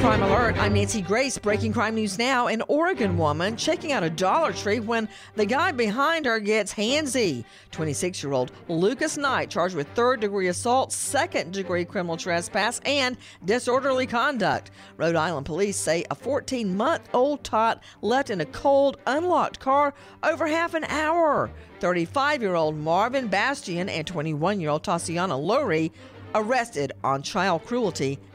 Crime Alert, I'm Nancy Grace. Breaking crime news now. An Oregon woman checking out a Dollar Tree when the guy behind her gets handsy. 26 year old Lucas Knight charged with third degree assault, second degree criminal trespass, and disorderly conduct. Rhode Island police say a 14 month old tot left in a cold, unlocked car over half an hour. 35 year old Marvin Bastian and 21 year old Tatiana Lowry arrested on child cruelty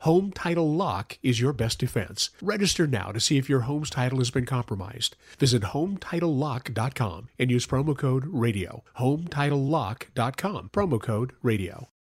Home Title Lock is your best defense. Register now to see if your home's title has been compromised. Visit HomeTitleLock.com and use promo code RADIO. HomeTitleLock.com, promo code RADIO.